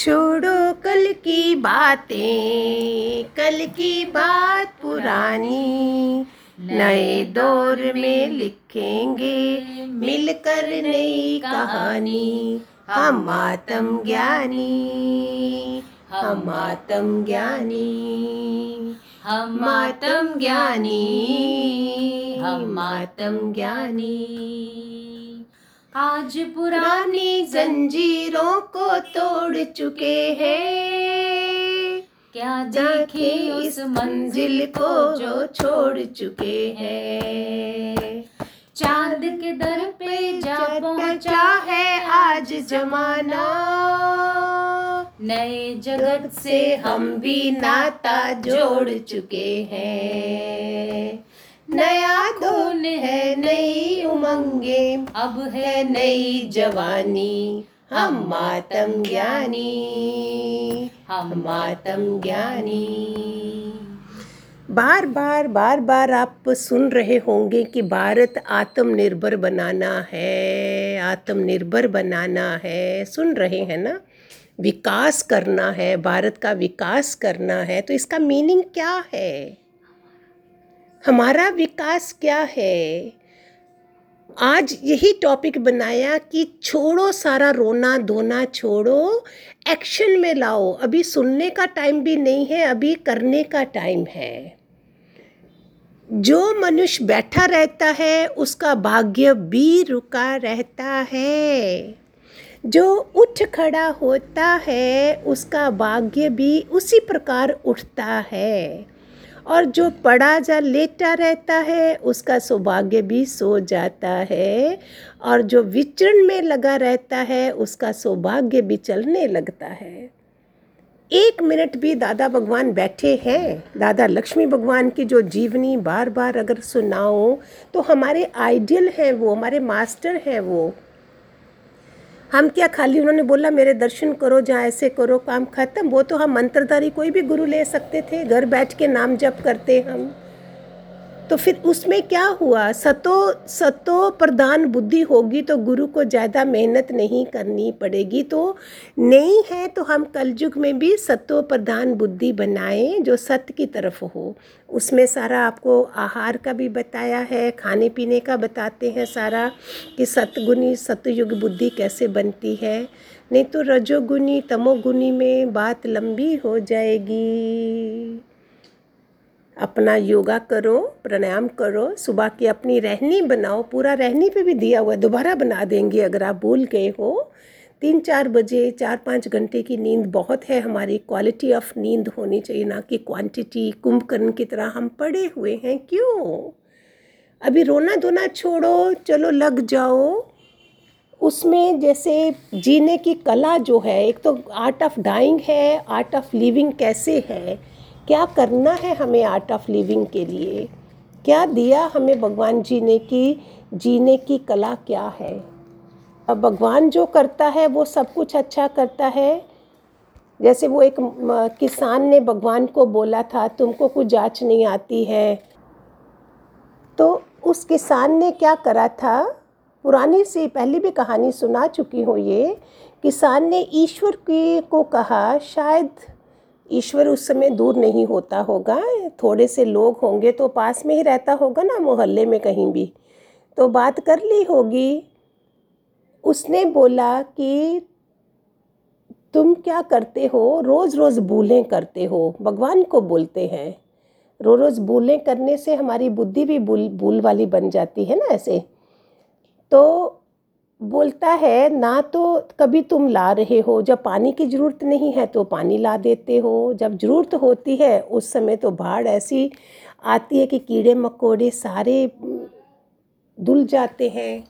छोड़ो कल की बातें, कल की बात पुरानी। नए दौर में लिखेंगे मिलकर नई कहानी, हम आत्म ज्ञानी, हम आत्म ज्ञानी, हम आत्म ज्ञानी, हम आत्म ज्ञानी। आज पुरानी जंजीरों को तोड़ चुके हैं। क्या देखे इस मंजिल को जो छोड़ चुके हैं। चाँद के दर पे जा पहुँचा है आज जमाना। नए जगत से हम भी नाता जोड़ चुके हैं। नया धुन है नई उमंगे अब है है नई जवानी। हम मातम ज्ञानी। हम मातम ज्ञानी। बार बार बार बार आप सुन रहे होंगे कि भारत आत्मनिर्भर बनाना है आत्मनिर्भर बनाना है। सुन रहे हैं ना? विकास करना है भारत का विकास करना है। तो इसका मीनिंग क्या है? हमारा विकास क्या है? आज यही टॉपिक बनाया कि छोड़ो सारा रोना धोना, छोड़ो एक्शन में लाओ। अभी सुनने का टाइम भी नहीं है, अभी करने का टाइम है। जो मनुष्य बैठा रहता है, उसका भाग्य भी रुका रहता है। जो उठ खड़ा होता है, उसका भाग्य भी उसी प्रकार उठता है। और जो पड़ा जा लेटा रहता है, उसका सौभाग्य भी सो जाता है। और जो विचरण में लगा रहता है, उसका सौभाग्य भी चलने लगता है। एक मिनट भी दादा भगवान बैठे हैं। दादा लक्ष्मी भगवान की जो जीवनी बार बार अगर सुनाओ तो हमारे आइडियल हैं वो, हमारे मास्टर हैं वो। हम क्या खाली? उन्होंने बोला, मेरे दर्शन करो, जहाँ ऐसे करो, काम खत्म। वो तो हम मंत्रधारी कोई भी गुरु ले सकते थे। घर बैठ के नाम जप करते हम। तो फिर उसमें क्या हुआ? सतो सतो प्रधान बुद्धि होगी तो गुरु को ज़्यादा मेहनत नहीं करनी पड़ेगी। तो नहीं है तो हम कलयुग में भी सतो प्रधान बुद्धि बनाएँ जो सत्य की तरफ़ हो। उसमें सारा आपको आहार का भी बताया है, खाने पीने का बताते हैं सारा कि सतगुनी सतयुग बुद्धि कैसे बनती है। नहीं तो रजोगुनी तमोगुनी में बात लंबी हो जाएगी। अपना योगा करो, प्राणायाम करो, सुबह की अपनी रहनी बनाओ, पूरा रहनी पे भी दिया हुआ है, दोबारा बना देंगे अगर आप भूल गए हो। तीन चार बजे, चार पाँच घंटे की नींद बहुत है, हमारी क्वालिटी ऑफ़ नींद होनी चाहिए, ना कि क्वांटिटी कुंभकर्ण की तरह हम पड़े हुए हैं। क्यों? अभी रोना धोना छोड़ो, चलो लग जाओ। उसमें जैसे जीने की कला जो है, एक तो आर्ट ऑफ़ डाइंग है आर्ट ऑफ़ लिविंग कैसे है? क्या करना है हमें आर्ट ऑफ़ लिविंग के लिए? क्या दिया हमें भगवान जी ने की? जीने की कला क्या है? अब भगवान जो करता है, वो सब कुछ अच्छा करता है? जैसे वो एक किसान ने भगवान को बोला था, तुमको कुछ जाँच नहीं आती है। तो उस किसान ने क्या करा था? पुरानी से, पहले भी कहानी सुना चुकी हूँ ये। किसान ने ईश्वर की को कहा, शायद ईश्वर उस समय दूर नहीं होता होगा। थोड़े से लोग होंगे तो पास में ही रहता होगा ना, मोहल्ले में कहीं भी। तो बात कर ली होगी। उसने बोला कि तुम क्या करते हो? रोज़ रोज़ भूलें करते हो। भगवान को बोलते हैं। रोज़ रोज़ भूलें करने से हमारी बुद्धि भी भूल भूल वाली बन जाती है ना ऐसे। तो बोलता है, ना तो कभी तुम ला रहे हो, जब पानी की ज़रूरत नहीं है तो पानी ला देते हो, जब ज़रूरत होती है उस समय तो बाढ़ ऐसी आती है कि कीड़े मकोड़े सारे धुल जाते हैं।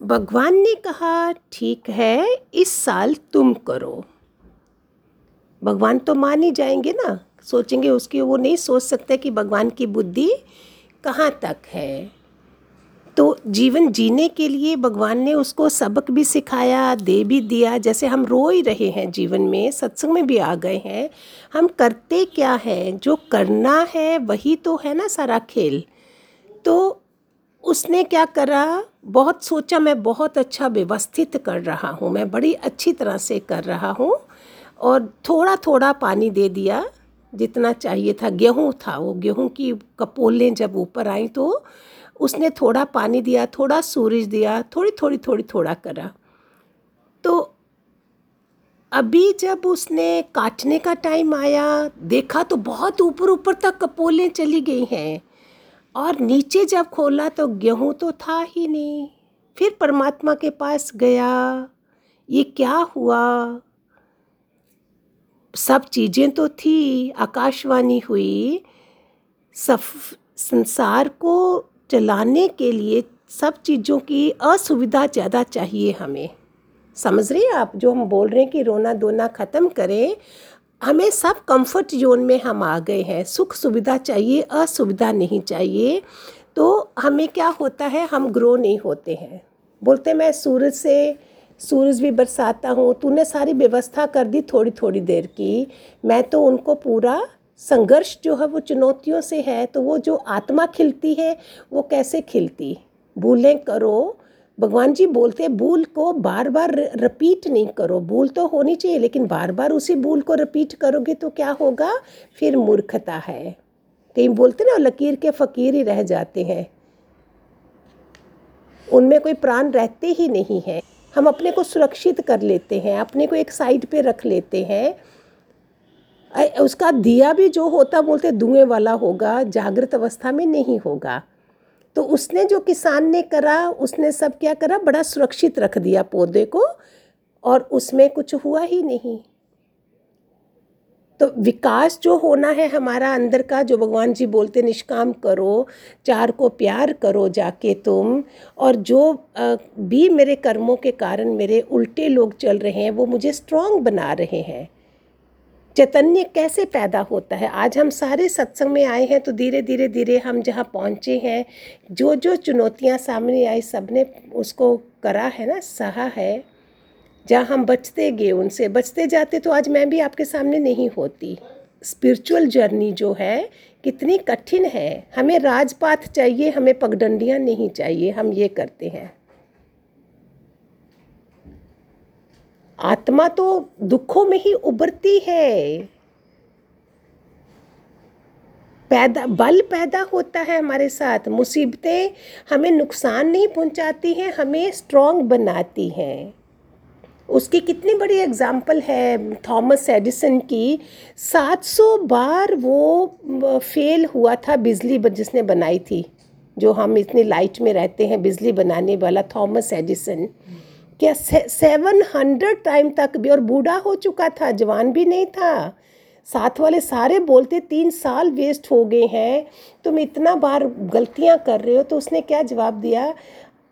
भगवान ने कहा, ठीक है, इस साल तुम करो। भगवान तो मान ही जाएँगे ना, सोचेंगे उसकी वो नहीं सोच सकते कि भगवान की बुद्धि कहाँ तक है। तो जीवन जीने के लिए भगवान ने उसको सबक भी सिखाया, दे भी दिया। जैसे हम रो ही रहे हैं जीवन में, सत्संग में भी आ गए हैं, हम करते क्या है? जो करना है वही तो है ना सारा खेल। तो उसने क्या करा? बहुत सोचा, मैं बहुत अच्छा व्यवस्थित कर रहा हूँ, मैं बड़ी अच्छी तरह से कर रहा हूँ और थोड़ा थोड़ा पानी दे दिया, जितना चाहिए था। गेहूँ था, वो गेहूँ की कपोलें जब ऊपर आई तो उसने थोड़ा पानी दिया, थोड़ा सूरज दिया, थोड़ी थोड़ी थोड़ी, थोड़ा करा। तो अभी जब उसने काटने का टाइम आया, देखा तो बहुत ऊपर ऊपर तक कपोलें चली गई हैं। और नीचे जब खोला तो गेहूँ तो था ही नहीं। फिर परमात्मा के पास गया, ये क्या हुआ? सब चीज़ें तो थी, आकाशवाणी हुई, सफ, संसार को चलाने के लिए सब चीज़ों की असुविधा ज़्यादा चाहिए हमें। समझ रहे हैं आप? जो हम बोल रहे हैं कि रोना धोना ख़त्म करें, हमें सब कंफर्ट जोन में हम आ गए हैं। सुख सुविधा चाहिए, असुविधा नहीं चाहिए। तो हमें क्या होता है? हम ग्रो नहीं होते हैं। बोलते मैं सूरज से, सूरज भी बरसाता हूँ, तूने सारी व्यवस्था कर दी थोड़ी थोड़ी देर की, मैं तो उनको पूरा संघर्ष जो है वो चुनौतियों से है तो वो जो आत्मा खिलती है, वो कैसे खिलती? भूलें करो। भगवान जी बोलते हैं, भूल को बार बार रिपीट नहीं करो। भूल तो होनी चाहिए, लेकिन बार बार उसी भूल को रिपीट करोगे तो क्या होगा? फिर मूर्खता है। कहीं बोलते ना, लकीर के फ़कीर ही रह जाते हैं। उनमें कोई प्राण रहते ही नहीं है। हम अपने को सुरक्षित कर लेते हैं, अपने को एक साइड पे रख लेते हैं। उसका दिया भी जो होता बोलते धुएँ वाला होगा, जागृत अवस्था में नहीं होगा। तो उसने जो किसान ने करा, उसने सब क्या करा? बड़ा सुरक्षित रख दिया पौधे को और उसमें कुछ हुआ ही नहीं। तो विकास जो होना है हमारा अंदर का, जो भगवान जी बोलते, निष्काम करो, चार को प्यार करो जाके तुम और जो भी मेरे कर्मों के कारण मेरे उल्टे लोग चल रहे हैं, वो मुझे स्ट्रांग बना रहे हैं। चैतन्य कैसे पैदा होता है? आज हम सारे सत्संग में आए हैं तो धीरे धीरे धीरे हम जहाँ पहुँचे हैं जो जो चुनौतियाँ सामने आई सबने उसको करा है ना, सहा है, जहाँ हम बचते गए उनसे। बचते जाते तो आज मैं भी आपके सामने नहीं होती। स्पिरिचुअल जर्नी जो है, कितनी कठिन है। हमें राजपाथ चाहिए, हमें पगडंडियाँ नहीं चाहिए, हम ये करते हैं। आत्मा तो दुखों में ही उभरती है। पैदा, बल पैदा होता है हमारे साथ। मुसीबतें हमें नुकसान नहीं पहुंचाती हैं, हमें स्ट्रॉन्ग बनाती हैं। उसकी कितनी बड़ी एग्ज़ाम्पल है थॉमस एडिसन की। 700 बार वो फेल हुआ था बिजली जिसने बनाई थी, जो हम इतनी लाइट में रहते हैं, बिजली बनाने वाला थॉमस एडिसन। क्या सेवन हंड्रेड टाइम तक भी, और बूढ़ा हो चुका था, जवान भी नहीं था। साथ वाले सारे बोलते, तीन साल वेस्ट हो गए हैं, तुम इतना बार गलतियाँ कर रहे हो। तो उसने क्या जवाब दिया,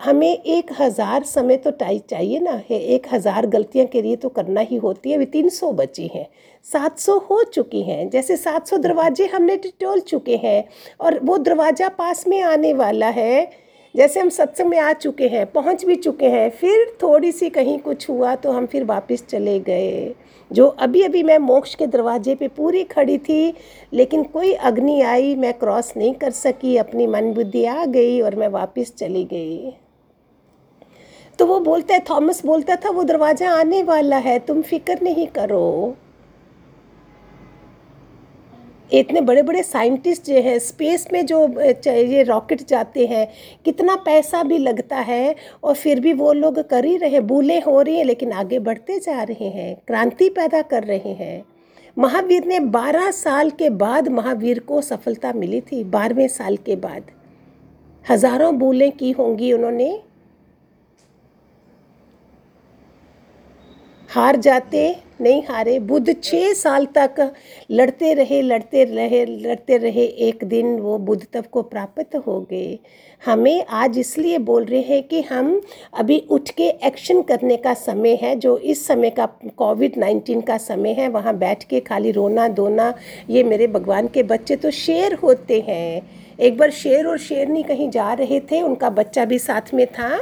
हमें एक हज़ार समय तो टाइम चाहिए ना, है, एक हज़ार गलतियाँ के लिए तो करना ही होती है, अभी तीन सौ बची हैं, सात सौ हो चुकी हैं, जैसे सात सौ दरवाजे हमने टोल चुके हैं, और वो दरवाज़ा पास में आने वाला है जैसे हम सत्संग में आ चुके हैं, पहुँच भी चुके हैं, फिर थोड़ी सी कहीं कुछ हुआ तो हम फिर वापस चले गए। जो अभी अभी मैं मोक्ष के दरवाजे पे पूरी खड़ी थी, लेकिन कोई अग्नि आई, मैं क्रॉस नहीं कर सकी, अपनी मन बुद्धि आ गई और मैं वापस चली गई। तो वो बोलता है, थॉमस बोलता था, वो दरवाज़ा आने वाला है, तुम फ़िक्र नहीं करो। इतने बड़े बड़े साइंटिस्ट जो हैं, स्पेस में जो ये रॉकेट जाते हैं, कितना पैसा भी लगता है और फिर भी वो लोग कर ही रहे भूले हो रही हैं, लेकिन आगे बढ़ते जा रहे हैं, क्रांति पैदा कर रहे हैं। महावीर ने 12 साल के बाद महावीर को सफलता मिली थी, बारहवें साल के बाद। हज़ारों भूलें की होंगी उन्होंने। हार जाते, नहीं हारे। बुद्ध छः साल तक लड़ते रहे लड़ते रहे लड़ते रहे। एक दिन वो बुद्ध तब को प्राप्त हो गए। हमें आज इसलिए बोल रहे हैं कि हम अभी उठ के एक्शन करने का समय है, जो इस समय का कोविड नाइन्टीन का समय है। वहाँ बैठ के खाली रोना, धोना, ये मेरे भगवान के बच्चे तो शेर होते हैं। एक बार शेर और शेरनी कहीं जा रहे थे, उनका बच्चा भी साथ में था।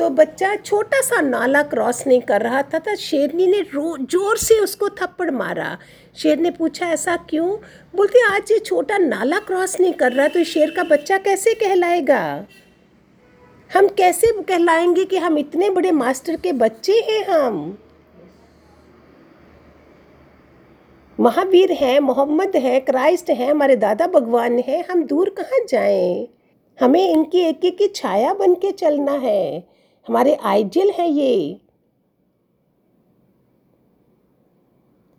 तो बच्चा छोटा सा नाला क्रॉस नहीं कर रहा था तो शेरनी ने रो, ज़ोर से उसको थप्पड़ मारा। शेर ने पूछा, ऐसा क्यों? बोलते, आज ये छोटा नाला क्रॉस नहीं कर रहा तो शेर का बच्चा कैसे कहलाएगा? हम कैसे कहलाएँगे कि हम इतने बड़े मास्टर के बच्चे हैं हम? महावीर हैं, मोहम्मद है, क्राइस्ट है, हमारे दादा भगवान है, हम दूर कहाँ जाएँ? हमें इनकी एक एक की छाया बन के चलना है। हमारे आइडियल है ये।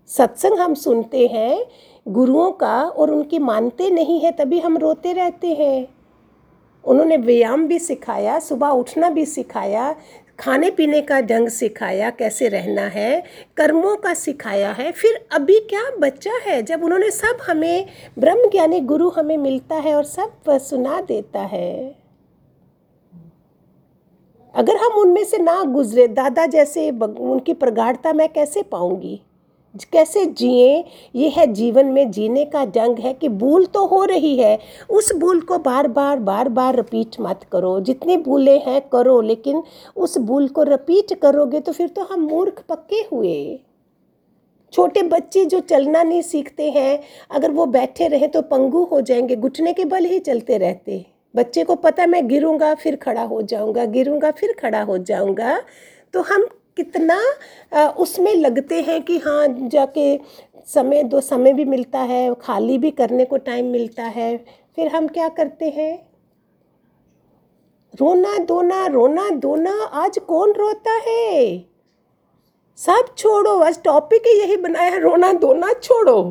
सत्संग हम सुनते हैं, गुरुओं का और उनकी मानते नहीं है, तभी हम रोते रहते हैं। उन्होंने व्यायाम भी सिखाया, सुबह उठना भी सिखाया, खाने पीने का ढंग सिखाया, कैसे रहना है, कर्मों का सिखाया है। फिर अभी क्या बच्चा है? जब उन्होंने सब हमें ब्रह्म ज्ञानी गुरु हमें मिलता है और सब सुना देता है। अगर हम उनमें से ना गुजरे, दादा जैसे उनकी प्रगाढ़ता मैं कैसे पाऊँगी? कैसे जिए? ये है जीवन में जीने का जंग है कि भूल तो हो रही है। उस भूल को बार बार बार बार रिपीट मत करो। जितनी भूलें हैं, करो, लेकिन उस भूल को रिपीट करोगे तो फिर तो हम मूर्ख पक्के हुए। छोटे बच्चे जो चलना नहीं सीखते हैं, अगर वो बैठे रहे तो पंगु हो जाएँगे, घुटने के बल ही चलते रहते। बच्चे को पता मैं गिरूँगा, फिर खड़ा हो जाऊँगा, गिरूँगा, फिर खड़ा हो जाऊँगा। तो हम कितना उसमें लगते हैं कि हाँ जाके समय, दो समय भी मिलता है, खाली भी करने को टाइम मिलता है। फिर हम क्या करते हैं? रोना, धोना रोना, धोना, आज कौन रोता है? सब छोड़ो, आज टॉपिक ही यही बनाया है, रोना, धोना, छोड़ो।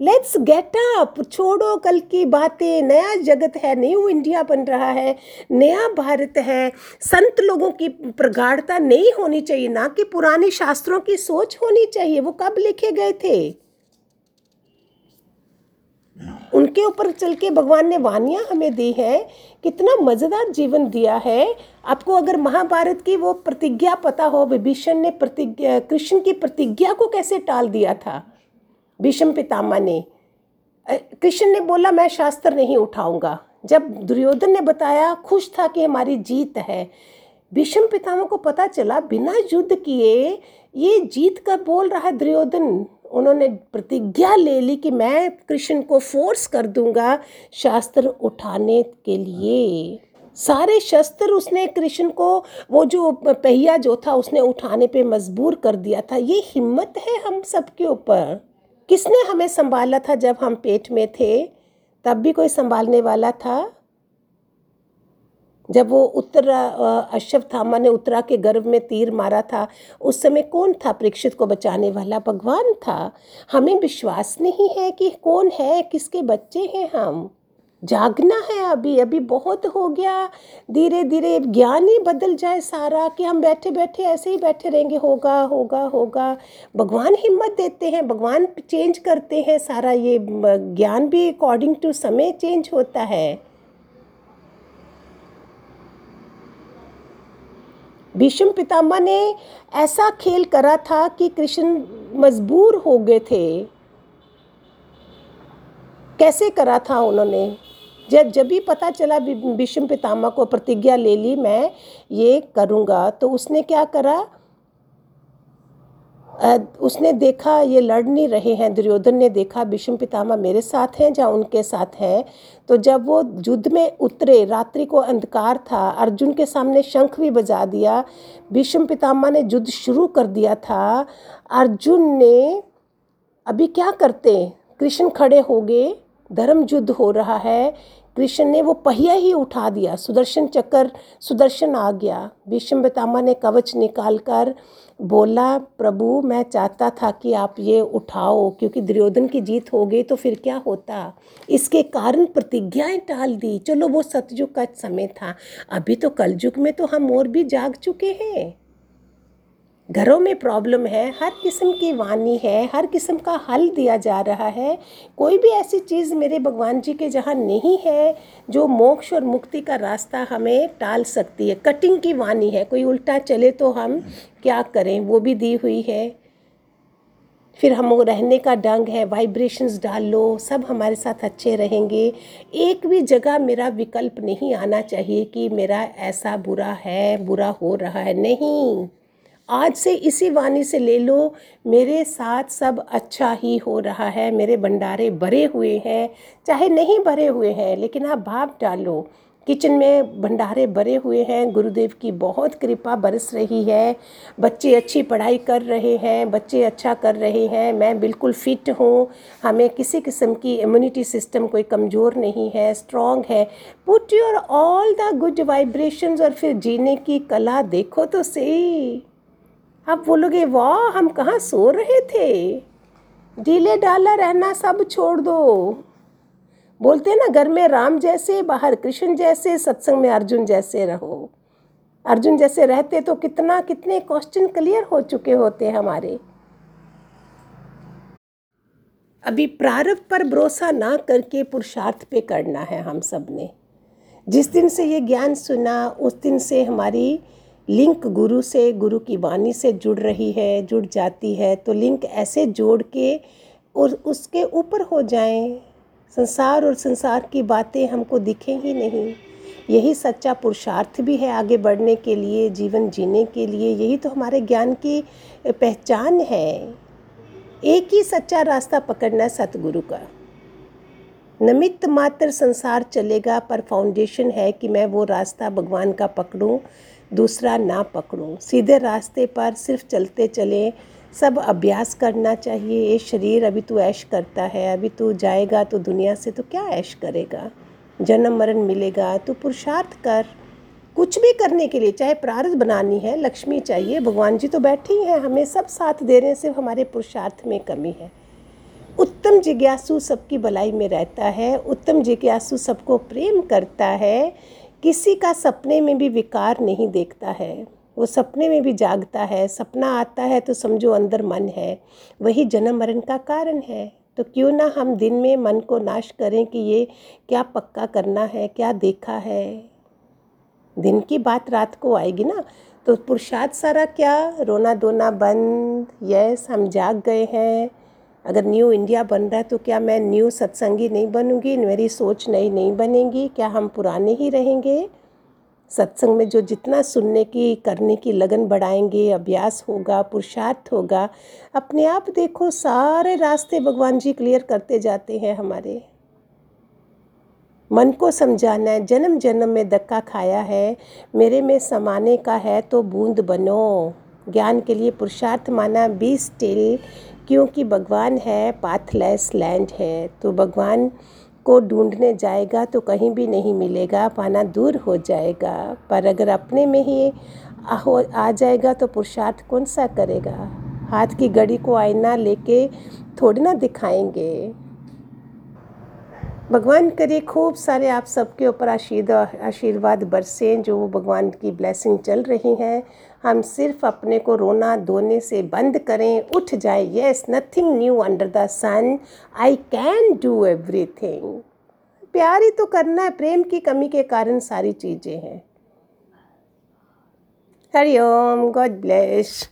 लेट्स गेट अप छोड़ो कल की बातें। नया जगत है न्यू इंडिया बन रहा है, नया भारत है। संत लोगों की प्रगाढ़ता नहीं होनी चाहिए, ना कि पुराने शास्त्रों की सोच होनी चाहिए। वो कब लिखे गए थे? उनके ऊपर चल के भगवान ने वानियाँ हमें दी है। कितना मज़ेदार जीवन दिया है। आपको अगर महाभारत की वो प्रतिज्ञा पता हो, विभीषण ने प्रतिज्ञा, कृष्ण की प्रतिज्ञा को कैसे टाल दिया था? भीष्म पितामह ने कृष्ण ने बोला, मैं शास्त्र नहीं उठाऊँगा। जब दुर्योधन ने बताया, खुश था कि हमारी जीत है। भीष्म पितामह को पता चला, बिना युद्ध किए ये जीत का बोल रहा है दुर्योधन। उन्होंने प्रतिज्ञा ले ली कि मैं कृष्ण को फोर्स कर दूँगा शास्त्र उठाने के लिए। सारे शस्त्र उसने कृष्ण को, वो जो पहिया जो था, उसने उठाने पे मजबूर कर दिया था। ये हिम्मत है हम सबके ऊपर। किसने हमें संभाला था जब हम पेट में थे? तब भी कोई संभालने वाला था? जब वो उत्तरा थामा ने उत्तरा के गर्भ में तीर मारा था, उस समय कौन था परीक्षित को बचाने वाला? भगवान था। हमें विश्वास नहीं है कि कौन है, किसके बच्चे हैं हम। जागना है अभी अभी बहुत हो गया। धीरे धीरे ज्ञान ही बदल जाए सारा कि हम बैठे बैठे ऐसे ही बैठे रहेंगे। होगा होगा होगा। भगवान हिम्मत देते हैं, भगवान चेंज करते हैं सारा ये ज्ञान भी अकॉर्डिंग टू समय चेंज होता है। भीष्म पितामह ने ऐसा खेल करा था कि कृष्ण मजबूर हो गए थे। कैसे करा था उन्होंने? जब जब भी पता चला भीष्म पितामह को प्रतिज्ञा ले ली, मैं ये करूँगा। तो उसने क्या करा? उसने देखा ये लड़ नहीं रहे हैं, दुर्योधन ने देखा भीष्म पितामह मेरे साथ हैं या उनके साथ हैं। तो जब वो युद्ध में उतरे, रात्रि को अंधकार था, अर्जुन के सामने शंख भी बजा दिया भीष्म पितामह ने युद्ध शुरू कर दिया था। अर्जुन ने, अभी क्या करते? कृष्ण खड़े हो गए धर्म युद्ध हो रहा है कृष्ण ने वो पहिया ही उठा दिया। सुदर्शन चक्कर, सुदर्शन आ गया। भीष्म पितामह ने कवच निकाल कर बोला, प्रभु, मैं चाहता था कि आप ये उठाओ, क्योंकि दुर्योधन की जीत हो गई तो फिर क्या होता? इसके कारण प्रतिज्ञाएँ टाल दी। चलो, वो सतयुग का समय था। अभी तो कलयुग में तो हम और भी जाग चुके हैं। घरों में प्रॉब्लम है, हर किस्म की वाणी है, हर किस्म का हल दिया जा रहा है। कोई भी ऐसी चीज़ मेरे भगवान जी के जहाँ नहीं है, जो मोक्ष और मुक्ति का रास्ता हमें टाल सकती है। कटिंग की वाणी है, कोई उल्टा चले तो हम क्या करें? वो भी दी हुई है। फिर हम रहने का ढंग है वाइब्रेशंस डाल लो, सब हमारे साथ अच्छे रहेंगे। एक भी जगह मेरा विकल्प नहीं आना चाहिए कि मेरा ऐसा बुरा है, बुरा हो रहा है। नहीं। आज से इसी वाणी से ले लो, मेरे साथ सब अच्छा ही हो रहा है, मेरे भंडारे भरे हुए हैं, चाहे नहीं भरे हुए हैं, लेकिन आप भाव डालो। किचन में भंडारे भरे हुए हैं, गुरुदेव की बहुत कृपा बरस रही है। बच्चे अच्छी पढ़ाई कर रहे हैं, बच्चे अच्छा कर रहे हैं, मैं बिल्कुल फिट हूँ। हमें किसी किस्म की इम्यूनिटी सिस्टम कोई कमज़ोर नहीं है स्ट्रॉन्ग है। Put your all the good vibrations और फिर जीने की कला देखो तो सही। आप बोलोगे, वाह, हम कहाँ सो रहे थे? डीले डाला रहना सब छोड़ दो। बोलते ना, घर में राम जैसे, बाहर कृष्ण जैसे, सत्संग में अर्जुन जैसे रहो। अर्जुन जैसे रहते तो कितना, कितने क्वेश्चन क्लियर हो चुके होते हमारे। अभी प्रारब्ध पर भरोसा ना करके पुरुषार्थ पे करना है हम सबने। जिस दिन से ये ज्ञान सुना, उस दिन से हमारी लिंक गुरु से, गुरु की वाणी से जुड़ रही है, जुड़ जाती है तो लिंक ऐसे जोड़ के और उसके ऊपर हो जाएँ। संसार और संसार की बातें हमको दिखें ही नहीं। यही सच्चा पुरुषार्थ भी है आगे बढ़ने के लिए, जीवन जीने के लिए। यही तो हमारे ज्ञान की पहचान है। एक ही सच्चा रास्ता पकड़ना है सतगुरु का। निमित्त मात्र संसार चलेगा, पर फाउंडेशन है कि मैं वो रास्ता भगवान का पकड़ूं दूसरा ना पकड़ूं। सीधे रास्ते पर सिर्फ़ चलते चलें। सब अभ्यास करना चाहिए। ये शरीर अभी तू ऐश करता है। अभी तू जाएगा तो दुनिया से तो क्या ऐश करेगा? जन्म मरण मिलेगा। तो पुरुषार्थ कर। कुछ भी करने के लिए, चाहे प्रारब्ध बनानी है, लक्ष्मी चाहिए। भगवान जी तो बैठे ही। हैं हमें सब साथ दे रहे हैं सिर्फ़ हमारे पुरुषार्थ में कमी है। उत्तम जिज्ञासु सबकी भलाई में रहता है। उत्तम जिज्ञासु सबको प्रेम करता है। किसी का सपने में भी विकार नहीं देखता है। वो सपने में भी जागता है, सपना आता है तो समझो अंदर मन है। वही जन्म मरण का कारण है। तो क्यों ना हम दिन में मन को नाश करें कि ये क्या पक्का करना है, क्या देखा है? दिन की बात रात को आएगी ना? तो पुरुषार्थ सारा क्या? रोना धोना बंद। यस, हम जाग गए हैं। अगर न्यू इंडिया बन रहा है तो क्या मैं न्यू सत्संगी नहीं बनूँगी? मेरी सोच नई नहीं बनेगी। क्या हम पुराने ही रहेंगे? सत्संग में जो जितना सुनने की, करने की लगन बढ़ाएँगे, अभ्यास होगा, पुरुषार्थ होगा, अपने आप देखो, सारे रास्ते भगवान जी क्लियर करते जाते हैं हमारे। मन को समझाना है जन्म जन्म में धक्का खाया है, मेरे में समाने का है तो बूंद बनो। ज्ञान के लिए पुरुषार्थ माना बी स्टिल क्योंकि भगवान है पाथलेस लैंड है तो भगवान को ढूँढने जाएगा तो कहीं भी नहीं मिलेगा, पाना दूर हो जाएगा। पर अगर अपने में ही आ जाएगा तो पुरुषार्थ कौन सा करेगा? हाथ की घड़ी को आईना लेके थोड़ी ना दिखाएँगे। भगवान करे खूब सारे आप सबके ऊपर आशीर्वाद आशीर्वाद बरसे, जो भगवान की ब्लेसिंग चल रही हैं। हम सिर्फ़ अपने को रोना धोने से बंद करें, उठ जाए। Yes nothing new under the sun I can do everything प्यार ही तो करना है, प्रेम की कमी के कारण सारी चीज़ें हैं। Hariom God bless